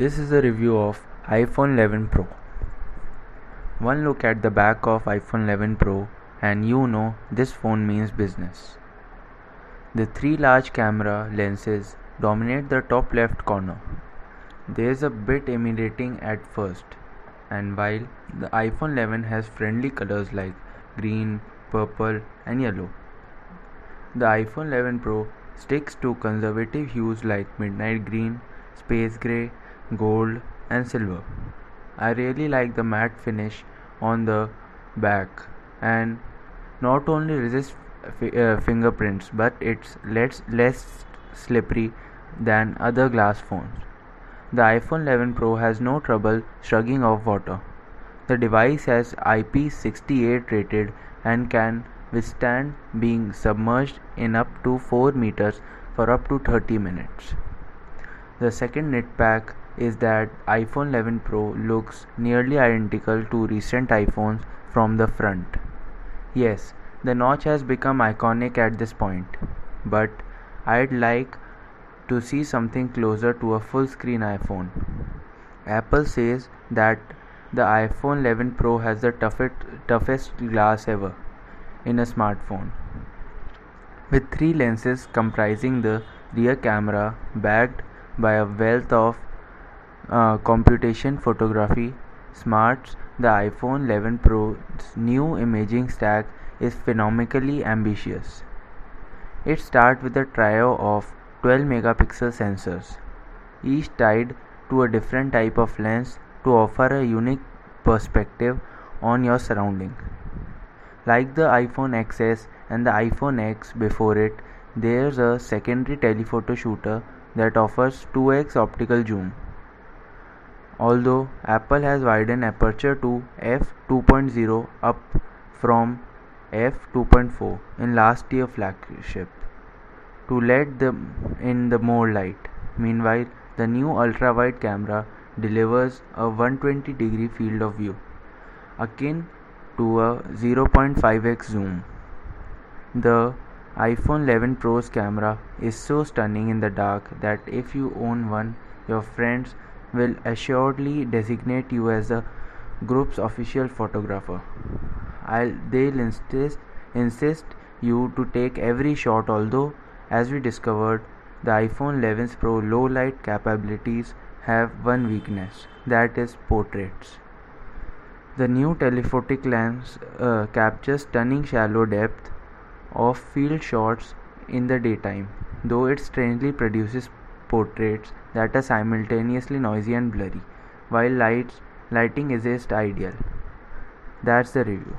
This is a review of iPhone 11 Pro. One look at the back of iPhone 11 Pro and you know this phone means business. The three large camera lenses dominate the top left corner. There is a bit intimidating at first, and while the iPhone 11 has friendly colors like green, purple, and yellow, the iPhone 11 Pro sticks to conservative hues like midnight green, space gray, gold and silver. I really like the matte finish on the back and not only resists uh, fingerprints but it's less, less slippery than other glass phones. The iPhone 11 Pro has no trouble shrugging off water. The device has IP68 rated and can withstand being submerged in up to 4 meters for up to 30 minutes. The second nitpick is that iPhone 11 Pro looks nearly identical to recent iPhones from the front. Yes, the notch has become iconic at this point, but I'd like to see something closer to a full screen iPhone. Apple says that the iPhone 11 Pro has the toughest, toughest glass ever in a smartphone. With three lenses comprising the rear camera backed by a wealth of uh, computation photography smarts, the iPhone 11 Pro's new imaging stack is phenomenally ambitious. It starts with a trio of 12 megapixel sensors, each tied to a different type of lens to offer a unique perspective on your surrounding. Like the iPhone XS and the iPhone X before it, there's a secondary telephoto shooter that offers 2x optical zoom although Apple has widened aperture to f2.0 up from f2.4 in last year flagship to let them in the more light. Meanwhile, the new ultra-wide camera delivers a 120 degree field of view akin to a 0.5x zoom. The iPhone 11 Pro's camera is so stunning in the dark that if you own one, your friends will assuredly designate you as the group's official photographer. I'll, they'll insist, insist you to take every shot although as we discovered the iPhone 11 Pro low light capabilities have one weakness that is portraits. The new telephotic lens uh, captures stunning shallow depth of field shots in the daytime though it strangely produces portraits that are simultaneously noisy and blurry, while lights, lighting is just ideal. That's the review.